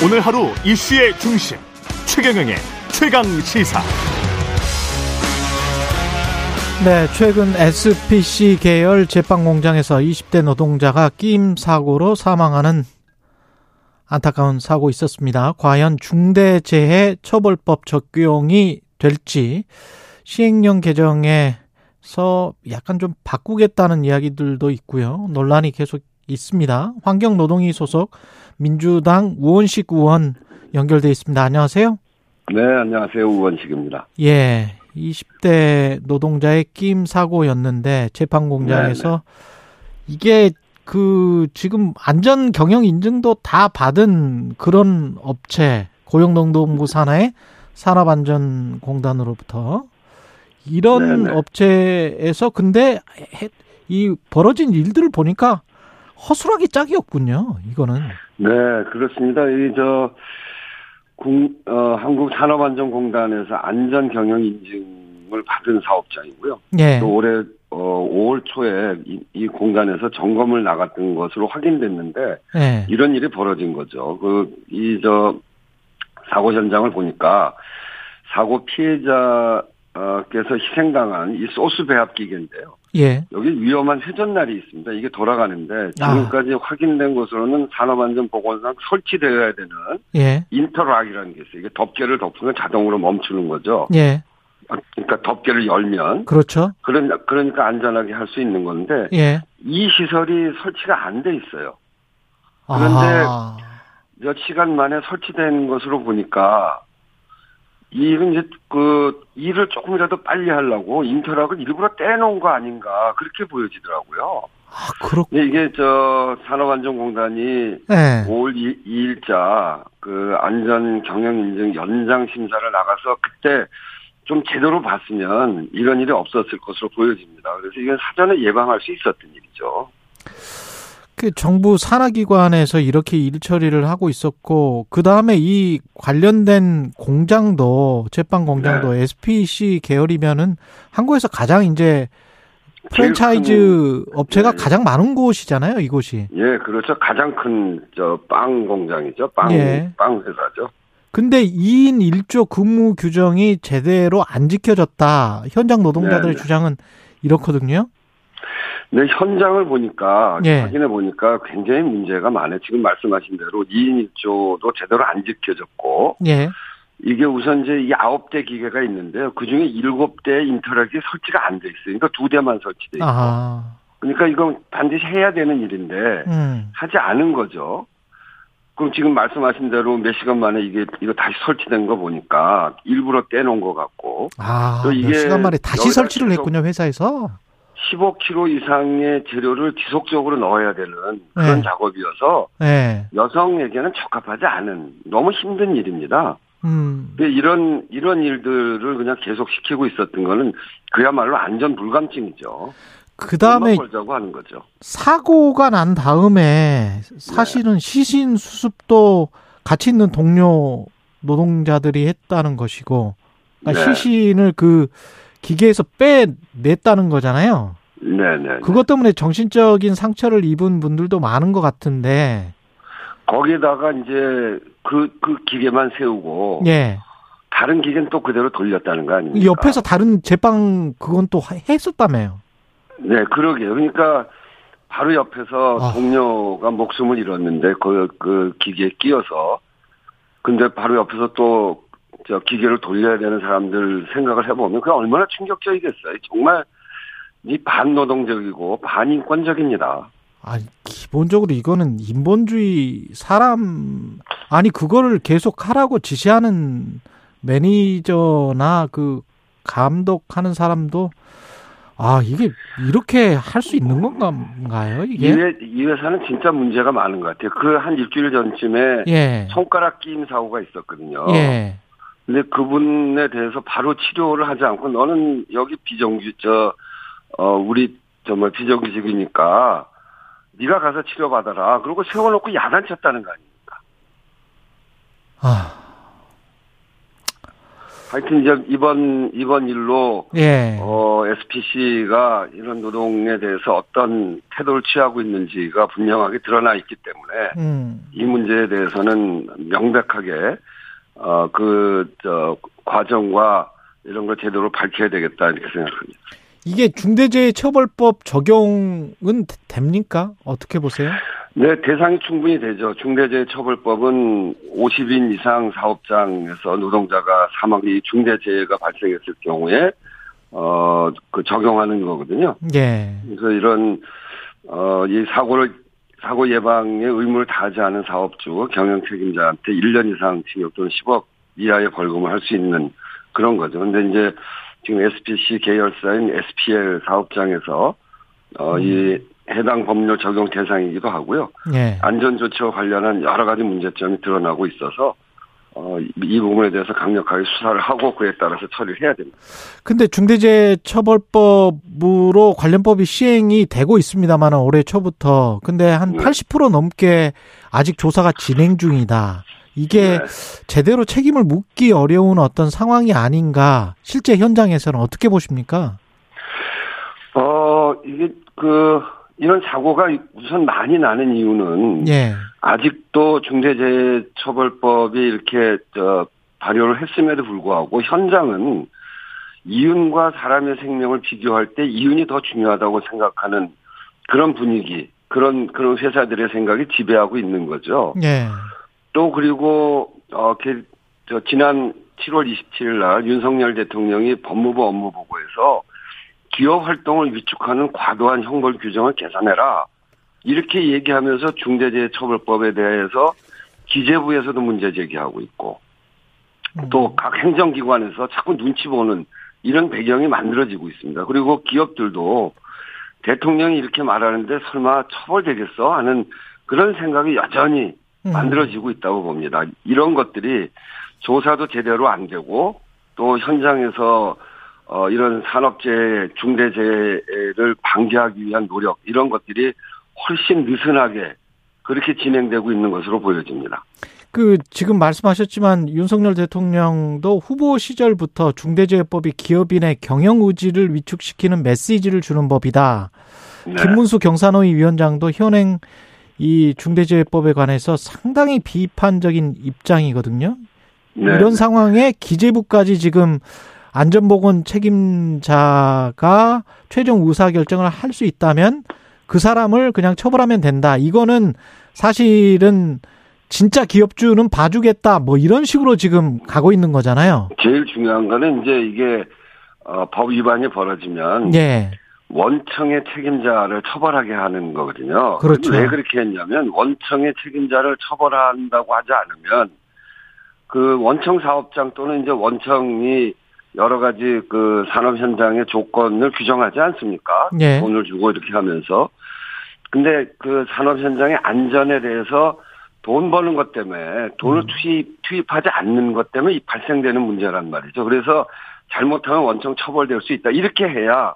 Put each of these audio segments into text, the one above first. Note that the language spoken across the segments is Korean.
오늘 하루 이슈의 중심 최경영의 최강 시사. 네, 최근 SPC 계열 제빵 공장에서 20대 노동자가 끼임 사고로 사망하는 안타까운 사고 있었습니다. 과연 중대재해 처벌법 적용이 될지 시행령 개정에서 약간 좀 바꾸겠다는 이야기들도 있고요. 논란이 계속 있습니다. 환경노동위 소속 민주당 우원식 의원 연결돼 있습니다. 안녕하세요. 네, 안녕하세요. 우원식입니다. 예. 20대 노동자의 끼임 사고였는데 재판 공장에서 이게 그 지금 안전 경영 인증도 다 받은 그런 업체 고용노동부 산하의 산업안전공단으로부터 이런 네네. 업체에서 근데 이 벌어진 일들을 보니까 허술하기 짝이었군요. 이거는. 네, 그렇습니다. 이저 어, 한국산업안전공단에서 안전경영 인증을 받은 사업장이고요. 예. 또 올해 어, 5월 초에 이, 이, 공단에서 점검을 나갔던 것으로 확인됐는데 예. 이런 일이 벌어진 거죠. 그 이 저 사고 현장을 보니까 사고 피해자 께서 희생당한 이 소스 배합 기계인데요. 예. 여기 위험한 회전날이 있습니다. 이게 돌아가는데 지금까지 아. 확인된 것으로는 산업안전보건상 설치되어야 되는 예. 인터락이라는 게 있어요. 이게 덮개를 덮으면 자동으로 멈추는 거죠. 예. 그러니까 덮개를 열면 그렇죠. 그런 그러니까 안전하게 할 수 있는 건데 예. 이 시설이 설치가 안 돼 있어요. 그런데 아. 몇 시간 만에 설치된 것으로 보니까 일은 이제 그 일을 조금이라도 빨리 하려고 인터락을 일부러 떼놓은 거 아닌가 그렇게 보여지더라고요. 아, 그렇. 이게 저 산업안전공단이 네. 5월 2, 일자그 안전 경영 인증 연장 심사를 나가서 그때 좀 제대로 봤으면 이런 일이 없었을 것으로 보여집니다. 그래서 이건 사전에 예방할 수 있었던 일이죠. 그 정부 산하기관에서 이렇게 일 처리를 하고 있었고 그 다음에 이 관련된 공장도 제빵 공장도 네. SPC 계열이면은 한국에서 가장 이제 프랜차이즈 업체가 네. 가장 많은 곳이잖아요, 이곳이. 예, 그렇죠. 가장 큰 저 빵 공장이죠. 빵, 예. 빵 회사죠. 근데 2인 1조 근무 규정이 제대로 안 지켜졌다. 현장 노동자들의 네, 네. 주장은 이렇거든요. 네, 현장을 보니까 예. 확인해 보니까 굉장히 문제가 많아요. 지금 말씀하신 대로 2인 1조도 제대로 안 지켜졌고 예. 이게 우선 이제 이 아홉 대 기계가 있는데요. 그 중에 일곱 대 인터랙이 설치가 안 돼 있어요. 그러니까 두 대만 설치돼 있고. 아하. 그러니까 이건 반드시 해야 되는 일인데 음. 하지 않은 거죠. 그럼 지금 말씀하신 대로 몇 시간 만에 이게 이거 다시 설치된 거 보니까 일부러 떼놓은 것 같고. 아, 또 이게 몇 시간 만에 다시 설치를 했군요 회사에서. 15kg 이상의 재료를 지속적으로 넣어야 되는 그런 네. 작업이어서 네. 여성에게는 적합하지 않은 너무 힘든 일입니다. 음. 이런 이런 일들을 그냥 계속 시키고 있었던 거는 그야말로 안전 불감증이죠. 그 다음에 걸자고 하는 거죠. 사고가 난 다음에 사실은 네. 시신 수습도 같이 있는 동료 노동자들이 했다는 것이고 그러니까 네. 시신을 그 기계에서 빼냈다는 거잖아요. 네네. 그것 때문에 정신적인 상처를 입은 분들도 많은 것 같은데. 거기다가 이제 그, 그 기계만 세우고. 예. 다른 기계는 또 그대로 돌렸다는 거 아닙니까? 옆에서 다른 제빵 그건 또 했었다며요. 네, 그러게요. 그러니까 바로 옆에서 아. 동료가 목숨을 잃었는데 그, 그 기계에 끼어서 근데 바로 옆에서 또 저 기계를 돌려야 되는 사람들 생각을 해보면 그게 얼마나 충격적이겠어요. 정말 이 반노동적이고 반인권적입니다. 아, 기본적으로 이거는 인본주의 사람 아니 그거를 계속 하라고 지시하는 매니저나 그 감독하는 사람도 아 이게 이렇게 할 수 있는 건가요 이게? 이, 회 사는 진짜 문제가 많은 것 같아요. 그 한 일주일 전쯤에 예. 손가락 끼임 사고가 있었거든요. 예. 근데 그분에 대해서 바로 치료를 하지 않고 너는 여기 비정규 저어 우리 정말 비정규직이니까 네가 가서 치료 받아라. 그리고 세워놓고 야단쳤다는 거 아닙니까? 아. 하여튼 이제 이번 이번 일로 예. 어 SPC가 이런 노동에 대해서 어떤 태도를 취하고 있는지가 분명하게 드러나 있기 때문에 음. 이 문제에 대해서는 명백하게 어 그 저 과정과 이런 걸 제대로 밝혀야 되겠다 이렇게 생각합니다. 이게 중대재해처벌법 적용은 됩니까? 어떻게 보세요? 네, 대상이 충분히 되죠. 중대재해처벌법은 50인 이상 사업장에서 노동자가 사망이 중대재해가 발생했을 경우에 어, 그 적용하는 거거든요. 예. 그래서 이런 어, 이 사고를 사고 예방에 의무를 다하지 않은 사업주 경영 책임자한테 1년 이상 징역 또는 10억 이하의 벌금을 할 수 있는 그런 거죠. 근데 이제 지금 SPC 계열사인 SPL 사업장에서 어, 음. 이 해당 법률 적용 대상이기도 하고요. 예. 안전조치와 관련한 여러 가지 문제점이 드러나고 있어서 어, 이 부분에 대해서 강력하게 수사를 하고 그에 따라서 처리를 해야 됩니다. 근데 중대재해처벌법으로 관련법이 시행이 되고 있습니다만 올해 초부터 근데 한 네. 80% 넘게 아직 조사가 진행 중이다. 이게 네. 제대로 책임을 묻기 어려운 어떤 상황이 아닌가 실제 현장에서는 어떻게 보십니까? 어, 이게 그 이런 사고가 우선 많이 나는 이유는 예. 아직도 중대재해처벌법이 이렇게 저 발효를 했음에도 불구하고 현장은 이윤과 사람의 생명을 비교할 때 이윤이 더 중요하다고 생각하는 그런 분위기, 그런 그런 회사들의 생각이 지배하고 있는 거죠. 예. 또 그리고 어, 저 지난 7월 27일 날 윤석열 대통령이 법무부 업무보고에서 기업 활동을 위축하는 과도한 형벌 규정을 개선해라. 이렇게 얘기하면서 중대재해처벌법에 대해서 기재부에서도 문제 제기하고 있고 또 각 행정기관에서 자꾸 눈치 보는 이런 배경이 만들어지고 있습니다. 그리고 기업들도 대통령이 이렇게 말하는데 설마 처벌되겠어 하는 그런 생각이 여전히 음. 만들어지고 있다고 봅니다. 이런 것들이 조사도 제대로 안 되고 또 현장에서 어, 이런 산업재해, 중대재해를 방지하기 위한 노력, 이런 것들이 훨씬 느슨하게 그렇게 진행되고 있는 것으로 보여집니다. 그, 지금 말씀하셨지만 윤석열 대통령도 후보 시절부터 중대재해법이 기업인의 경영 의지를 위축시키는 메시지를 주는 법이다. 네. 김문수 경산호위 위원장도 현행 이 중대재해법에 관해서 상당히 비판적인 입장이거든요. 네. 이런 상황에 기재부까지 지금 안전보건 책임자가 최종 의사 결정을 할 수 있다면 그 사람을 그냥 처벌하면 된다. 이거는 사실은 진짜 기업주는 봐주겠다. 뭐 이런 식으로 지금 가고 있는 거잖아요. 제일 중요한 거는 이제 이게 어, 법 위반이 벌어지면 예. 원청의 책임자를 처벌하게 하는 거거든요. 그렇죠. 왜 그렇게 했냐면 원청의 책임자를 처벌한다고 하지 않으면 그 원청 사업장 또는 이제 원청이 여러 가지 그 산업 현장의 조건을 규정하지 않습니까? 네. 돈을 주고 이렇게 하면서. 근데 그 산업 현장의 안전에 대해서 돈 버는 것 때문에 돈을 음. 투입, 투입하지 않는 것 때문에 발생되는 문제란 말이죠. 그래서 잘못하면 원청 처벌될 수 있다. 이렇게 해야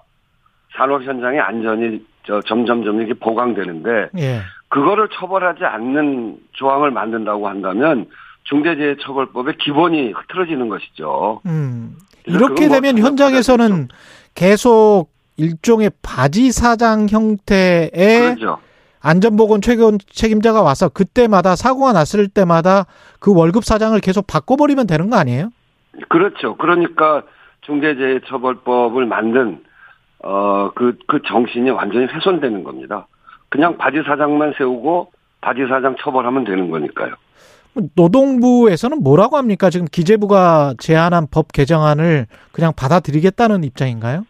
산업 현장의 안전이 저 점점점 이렇게 보강되는데 예. 그거를 처벌하지 않는 조항을 만든다고 한다면 중대재해처벌법의 기본이 흐트러지는 것이죠. 음. 이렇게 뭐 되면 현장에서는 계속 일종의 바지 사장 형태의 그렇죠. 안전보건 책임자가 와서 그때마다 사고가 났을 때마다 그 월급 사장을 계속 바꿔버리면 되는 거 아니에요? 그렇죠. 그러니까 중대재해처벌법을 만든 어그그 그 정신이 완전히 훼손되는 겁니다. 그냥 바지 사장만 세우고 바지 사장 처벌하면 되는 거니까요. 노동부에서는 뭐라고 합니까? 지금 기재부가 제안한 법 개정안을 그냥 받아들이겠다는 입장인가요?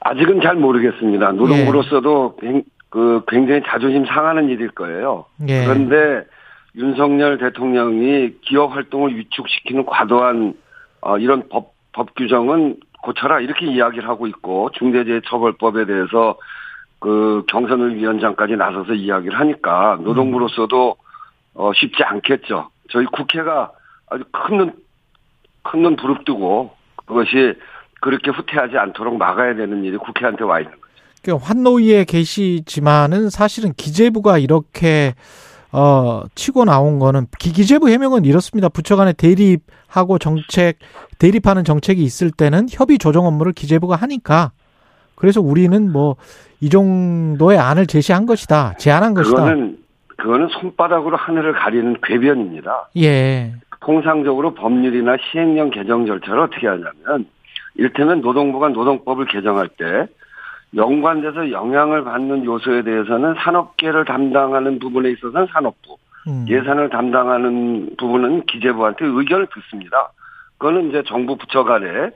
아직은 잘 모르겠습니다. 노동부로서도 예. 그 굉장히 자존심 상하는 일일 거예요. 예. 그런데 윤석열 대통령이 기업 활동을 위축시키는 과도한 어, 이런 법, 법 규정은 고쳐라 이렇게 이야기를 하고 있고 중대재해처벌법에 대해서 그 경선을 위원장까지 나서서 이야기를 하니까 노동부로서도 어, 쉽지 않겠죠. 저희 국회가 아주 큰 눈, 큰 눈 부릅뜨고 그것이 그렇게 후퇴하지 않도록 막아야 되는 일이 국회한테 와 있는 거죠. 그 환노위에 계시지만은 사실은 기재부가 이렇게 어, 치고 나온 거는 기기재부 해명은 이렇습니다. 부처 간에 대립하고 정책, 대립하는 정책이 있을 때는 협의 조정 업무를 기재부가 하니까 그래서 우리는 뭐 이 정도의 안을 제시한 것이다. 제안한 것이다. 그거는, 그거는 손바닥으로 하늘을 가리는 궤변입니다. 예. 통상적으로 법률이나 시행령 개정 절차를 어떻게 하냐면 이를테면 노동부가 노동법을 개정할 때 연관돼서 영향을 받는 요소에 대해서는 산업계를 담당하는 부분에 있어서는 산업부, 음. 예산을 담당하는 부분은 기재부한테 의견을 듣습니다. 그거는 이제 정부 부처 간에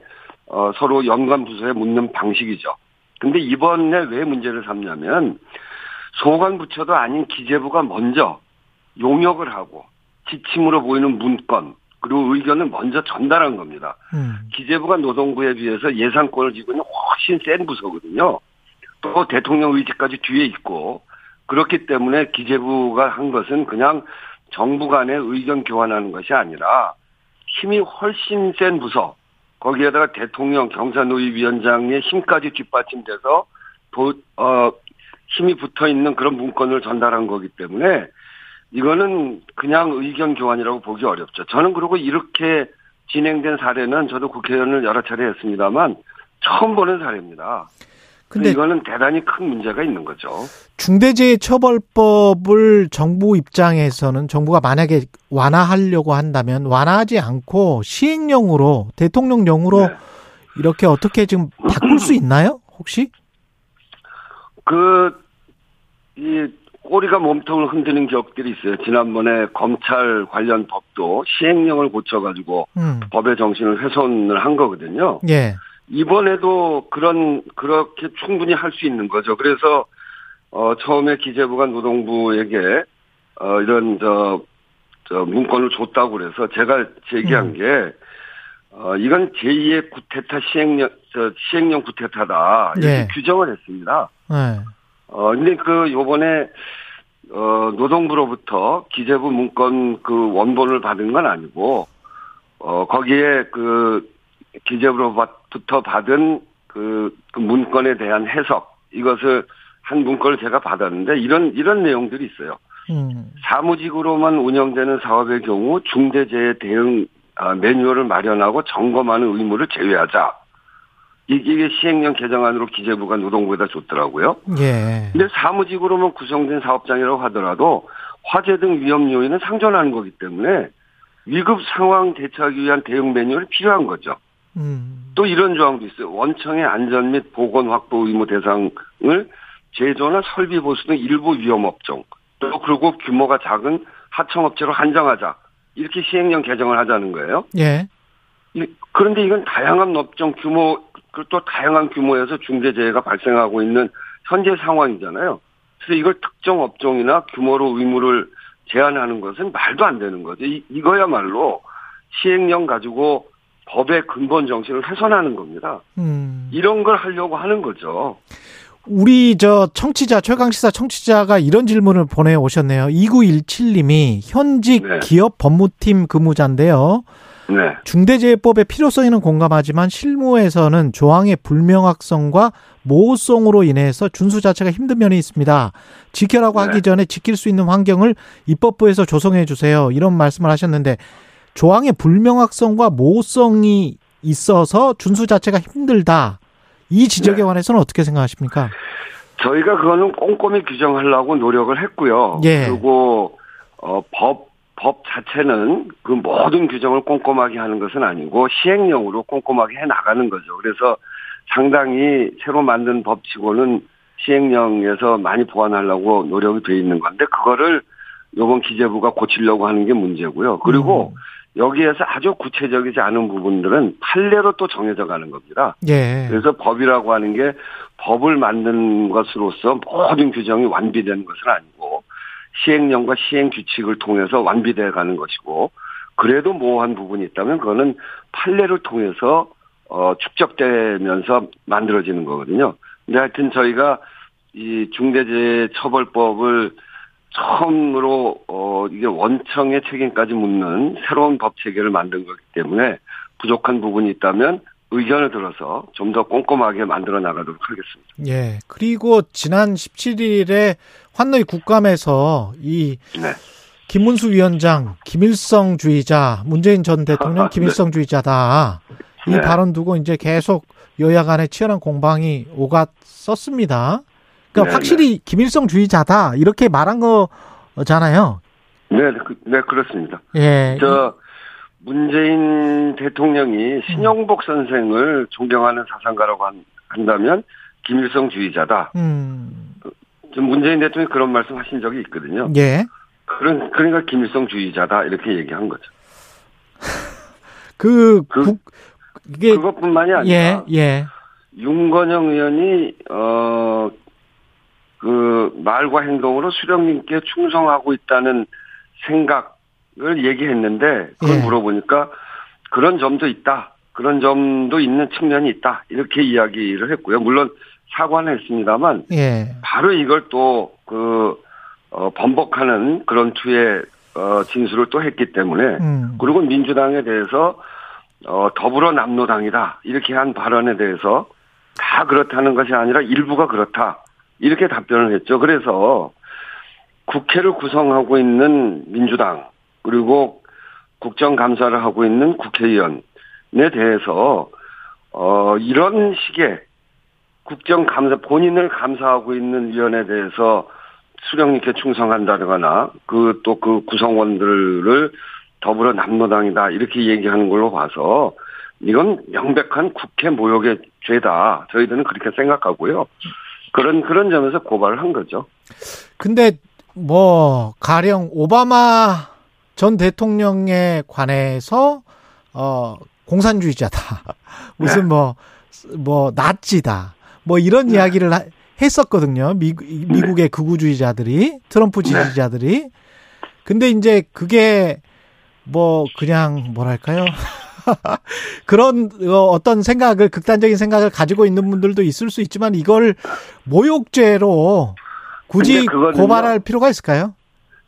어, 서로 연관 부서에 묻는 방식이죠. 근데 이번에 왜 문제를 삼냐면 소관 부처도 아닌 기재부가 먼저 용역을 하고 지침으로 보이는 문건 그리고 의견을 먼저 전달한 겁니다. 음. 기재부가 노동부에 비해서 예산권을 지고 있는 훨씬 센 부서거든요. 또 대통령 의지까지 뒤에 있고 그렇기 때문에 기재부가 한 것은 그냥 정부 간의 의견 교환하는 것이 아니라 힘이 훨씬 센 부서 거기에다가 대통령 경사노위위원장의 힘까지 뒷받침돼서 도, 어, 힘이 붙어 있는 그런 문건을 전달한 거기 때문에 이거는 그냥 의견 교환이라고 보기 어렵죠. 저는 그리고 이렇게 진행된 사례는 저도 국회의원을 여러 차례 했습니다만 처음 보는 사례입니다. 근데 이거는 대단히 큰 문제가 있는 거죠. 중대재해처벌법을 정부 입장에서는 정부가 만약에 완화하려고 한다면 완화하지 않고 시행령으로 대통령령으로 네. 이렇게 어떻게 지금 바꿀 수 있나요? 혹시? 그 이 꼬리가 몸통을 흔드는 기억들이 있어요. 지난번에 검찰 관련 법도 시행령을 고쳐가지고 음. 법의 정신을 훼손을 한 거거든요. 예. 이번에도 그런 그렇게 충분히 할 수 있는 거죠. 그래서 어 처음에 기재부가 노동부에게 어 이런 저, 저 문건을 줬다고 그래서 제가 제기한 음. 게 어, 이건 제2의 구테타 시행령, 저, 시행령 구테타다. 이렇게 네. 규정을 했습니다. 네. 어, 근데 그, 요번에, 어, 노동부로부터 기재부 문건 그 원본을 받은 건 아니고, 어, 거기에 그, 기재부로부터 받은 그, 그 문건에 대한 해석 이것을 한 문건을 제가 받았는데 이런 이런 내용들이 있어요. 음. 사무직으로만 운영되는 사업의 경우 중대재해 대응 아, 매뉴얼을 마련하고 점검하는 의무를 제외하자. 이게 시행령 개정안으로 기재부가 노동부에다 줬더라고요. 예. 근데 사무직으로만 구성된 사업장이라고 하더라도 화재 등 위험 요인은 상존하는 거기 때문에 위급 상황 대처하기 위한 대응 매뉴얼이 필요한 거죠. 음. 또 이런 조항도 있어요. 원청의 안전 및 보건 확보 의무 대상을 제조나 설비 보수 등 일부 위험 업종 또 그리고 규모가 작은 하청업체로 한정하자 이렇게 시행령 개정을 하자는 거예요. 예. 그런데 이건 다양한 업종 규모 또 다양한 규모에서 중대재해가 발생하고 있는 현재 상황이잖아요. 그래서 이걸 특정 업종이나 규모로 의무를 제한하는 것은 말도 안 되는 거죠. 이, 이거야말로 시행령 가지고 법의 근본 정신을 훼손하는 겁니다. 음. 이런 걸 하려고 하는 거죠. 우리 저 청취자 최강시사 청취자가 이런 질문을 보내 오셨네요. 2917님이 현직 네. 기업 법무팀 근무자인데요. 네. 중대재해법의 필요성에는 공감하지만 실무에서는 조항의 불명확성과 모호성으로 인해서 준수 자체가 힘든 면이 있습니다. 지켜라고 네. 하기 전에 지킬 수 있는 환경을 입법부에서 조성해 주세요. 이런 말씀을 하셨는데 조항의 불명확성과 모호성이 있어서 준수 자체가 힘들다. 이 지적에 네. 관해서는 어떻게 생각하십니까? 저희가 그거는 꼼꼼히 규정하려고 노력을 했고요. 예. 그리고 어, 법, 법 자체는 그 모든 규정을 꼼꼼하게 하는 것은 아니고 시행령으로 꼼꼼하게 해 나가는 거죠. 그래서 상당히 새로 만든 법치고는 시행령에서 많이 보완하려고 노력이 돼 있는 건데 그거를 요번 기재부가 고치려고 하는 게 문제고요. 그리고 음. 여기에서 아주 구체적이지 않은 부분들은 판례로 또 정해져 가는 겁니다. 예. 그래서 법이라고 하는 게 법을 만든 것으로서 모든 규정이 완비되는 것은 아니고 시행령과 시행 규칙을 통해서 완비돼 가는 것이고 그래도 모호한 부분이 있다면 그거는 판례를 통해서 어 축적되면서 만들어지는 거거든요. 근데 하여튼 저희가 이 중대재해처벌법을 처음으로 어 이게 원청의 책임까지 묻는 새로운 법 체계를 만든 거기 때문에 부족한 부분이 있다면 의견을 들어서 좀 더 꼼꼼하게 만들어 나가도록 하겠습니다. 예. 그리고 지난 17일에 환노이 국감에서 이 네. 김문수 위원장 김일성주의자 문재인 전 대통령 네. 김일성주의자다 이 네. 발언 두고 이제 계속 여야 간에 치열한 공방이 오갔었습니다. 그러니까 네, 확실히 네. 김일성 주의자다 이렇게 말한 거잖아요. 네, 그, 네 그렇습니다. 예. 저 문재인 대통령이 신영복 선생을 존경하는 사상가라고 한, 다면 김일성 주의자다. 음. 좀 문재인 대통령이 그런 말씀 하신 적이 있거든요. 예. 그런, 그러니까 김일성 주의자다. 이렇게 얘기한 거죠. 그, 그 국, 이게. 그것뿐만이 아니라. 예, 예. 윤건영 의원이, 어, 그, 말과 행동으로 수령님께 충성하고 있다는 생각, 을 얘기했는데 그걸 예. 물어보니까 그런 점도 있다. 그런 점도 있는 측면이 있다. 이렇게 이야기를 했고요. 물론 사과는 했습니다만 예. 바로 이걸 또그 어, 번복하는 그런 투의 어, 진술을 또 했기 때문에 음. 그리고 민주당에 대해서 어, 더불어 남노당이다 이렇게 한 발언에 대해서 다 그렇다는 것이 아니라 일부가 그렇다 이렇게 답변을 했죠. 그래서 국회를 구성하고 있는 민주당 그리고 국정감사를 하고 있는 국회의원에 대해서 어 이런 식의 국정감사 본인을 감사하고 있는 위원에 대해서 수령님께 충성한다거나 그 또그 그 구성원들을 더불어 남노당이다 이렇게 얘기하는 걸로 봐서 이건 명백한 국회 모욕의 죄다 저희들은 그렇게 생각하고요 그런 그런 점에서 고발을 한 거죠. 근데 뭐 가령 오바마 전 대통령에 관해서 어 공산주의자다. 무슨 뭐뭐 네. 뭐 나치다. 뭐 이런 네. 이야기를 했었거든요. 미, 미국의 네. 극우주의자들이 트럼프 네. 지지자들이. 근데 이제 그게 뭐 그냥 뭐랄까요? 그런 어, 어떤 생각을 극단적인 생각을 가지고 있는 분들도 있을 수 있지만 이걸 모욕죄로 굳이 고발할 필요가 있을까요?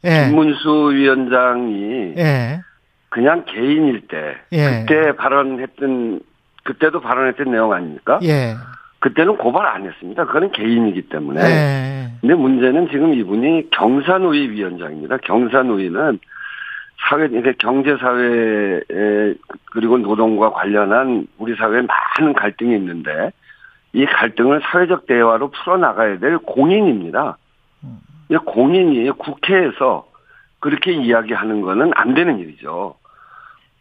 예. 김문수 위원장이 예. 그냥 개인일 때 예. 그때 발언했던 그때도 발언했던 내용 아닙니까? 예. 그때는 고발 안 했습니다. 그거는 개인이기 때문에. 예. 근데 문제는 지금 이분이 경산노위 위원장입니다. 경산노위는 사회, 경제사회에, 그리고 노동과 관련한 우리 사회에 많은 갈등이 있는데, 이 갈등을 사회적 대화로 풀어나가야 될 공인입니다. 공인이 국회에서 그렇게 이야기하는 거는 안 되는 일이죠.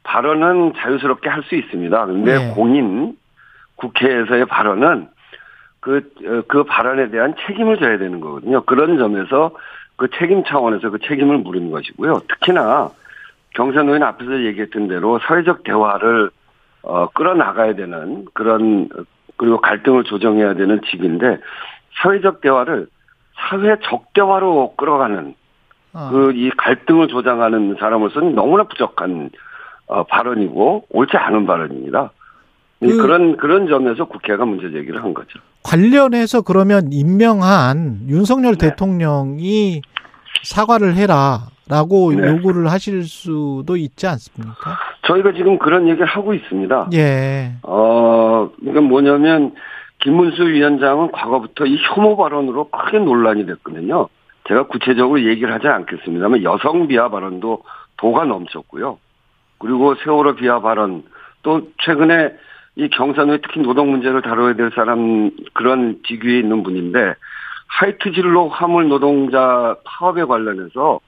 발언은 자유스럽게 할 수 있습니다. 근데 네. 공인 국회에서의 발언은 그, 어, 그 발언에 대한 책임을 져야 되는 거거든요. 그런 점에서 그 책임 차원에서 그 책임을 물은 것이고요. 특히나 경선 의원 앞에서 얘기했던 대로 사회적 대화를 어, 끌어나가야 되는 그런 그리고 갈등을 조정해야 되는 직인데 사회적 대화를 사회 적대화로 끌어가는 어. 그이 갈등을 조장하는 사람으로서는 너무나 부족한 어, 발언이고 옳지 않은 발언입니다. 그 그런 그런 점에서 국회가 문제 제기를 한 거죠. 관련해서 그러면 임명한 윤석열 네. 대통령이 사과를 해라 라고 네. 요구를 하실 수도 있지 않습니까? 저희가 지금 그런 얘기를 하고 있습니다. 예. 어, 그러니까 뭐냐면 김문수 위원장은 과거부터 이 혐오 발언으로 크게 논란이 됐거든요. 제가 구체적으로 얘기를 하지 않겠습니다만 여성 비하 발언도 도가 넘쳤고요. 그리고 세월호 비하 발언 또 최근에 이 경산회 특히 노동 문제를 다뤄야 될 사람 그런 직위에 있는 분인데 하이트 진로 화물 노동자 파업에 관련해서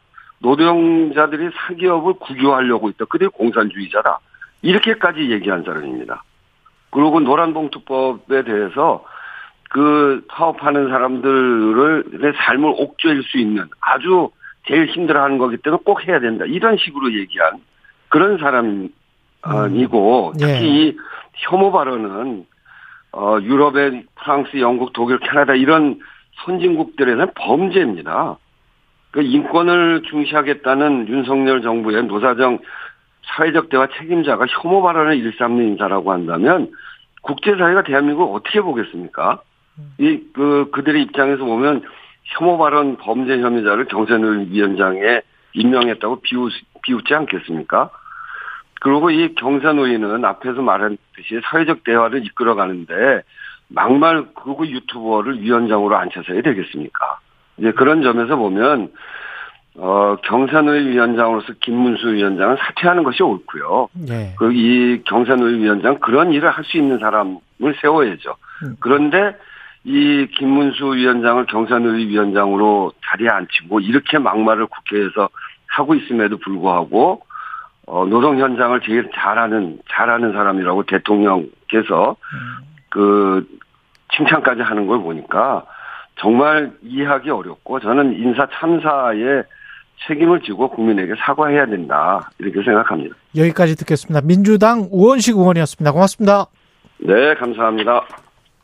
노동자들이 사기업을 국유하려고 있다. 그들이 공산주의자다. 이렇게까지 얘기한 사람입니다. 그리고 노란봉투법에 대해서 그 파업하는 사람들의 삶을 옥죄일 수 있는 아주 제일 힘들어하는 거기 때문에 꼭 해야 된다. 이런 식으로 얘기한 그런 사람이고 음. 특히 예. 이 혐오 발언은 어 유럽의 프랑스, 영국, 독일, 캐나다 이런 선진국들에는 범죄입니다. 그 인권을 중시하겠다는 윤석열 정부의 노사정 사회적 대화 책임자가 혐오 발언을 일삼는 인사라고 한다면 국제사회가 대한민국을 어떻게 보겠습니까? 이, 그, 그들의 입장에서 보면 혐오 발언 범죄 혐의자를 경선을 위원장에 임명했다고 비웃, 비웃지 않겠습니까? 그리고 이 경사노위는 앞에서 말했듯이 사회적 대화를 이끌어가는데 막말 그거 유튜버를 위원장으로 앉혀서야 되겠습니까? 이제 그런 점에서 보면 어, 경산의 위원장으로서 김문수 위원장은 사퇴하는 것이 옳고요. 네. 그이 경산의 위원장 그런 일을 할 수 있는 사람을 세워야죠. 음. 그런데 이 김문수 위원장을 경산의 위원장으로 자리에 앉히고 이렇게 막말을 국회에서 하고 있음에도 불구하고 어, 노동 현장을 제일 잘하는 잘하는 사람이라고 대통령께서 음. 그 칭찬까지 하는 걸 보니까 정말 이해하기 어렵고 저는 인사 참사에 책임을 지고 국민에게 사과해야 된다 이렇게 생각합니다. 여기까지 듣겠습니다. 민주당 우원식 의원이었습니다. 고맙습니다. 네, 감사합니다.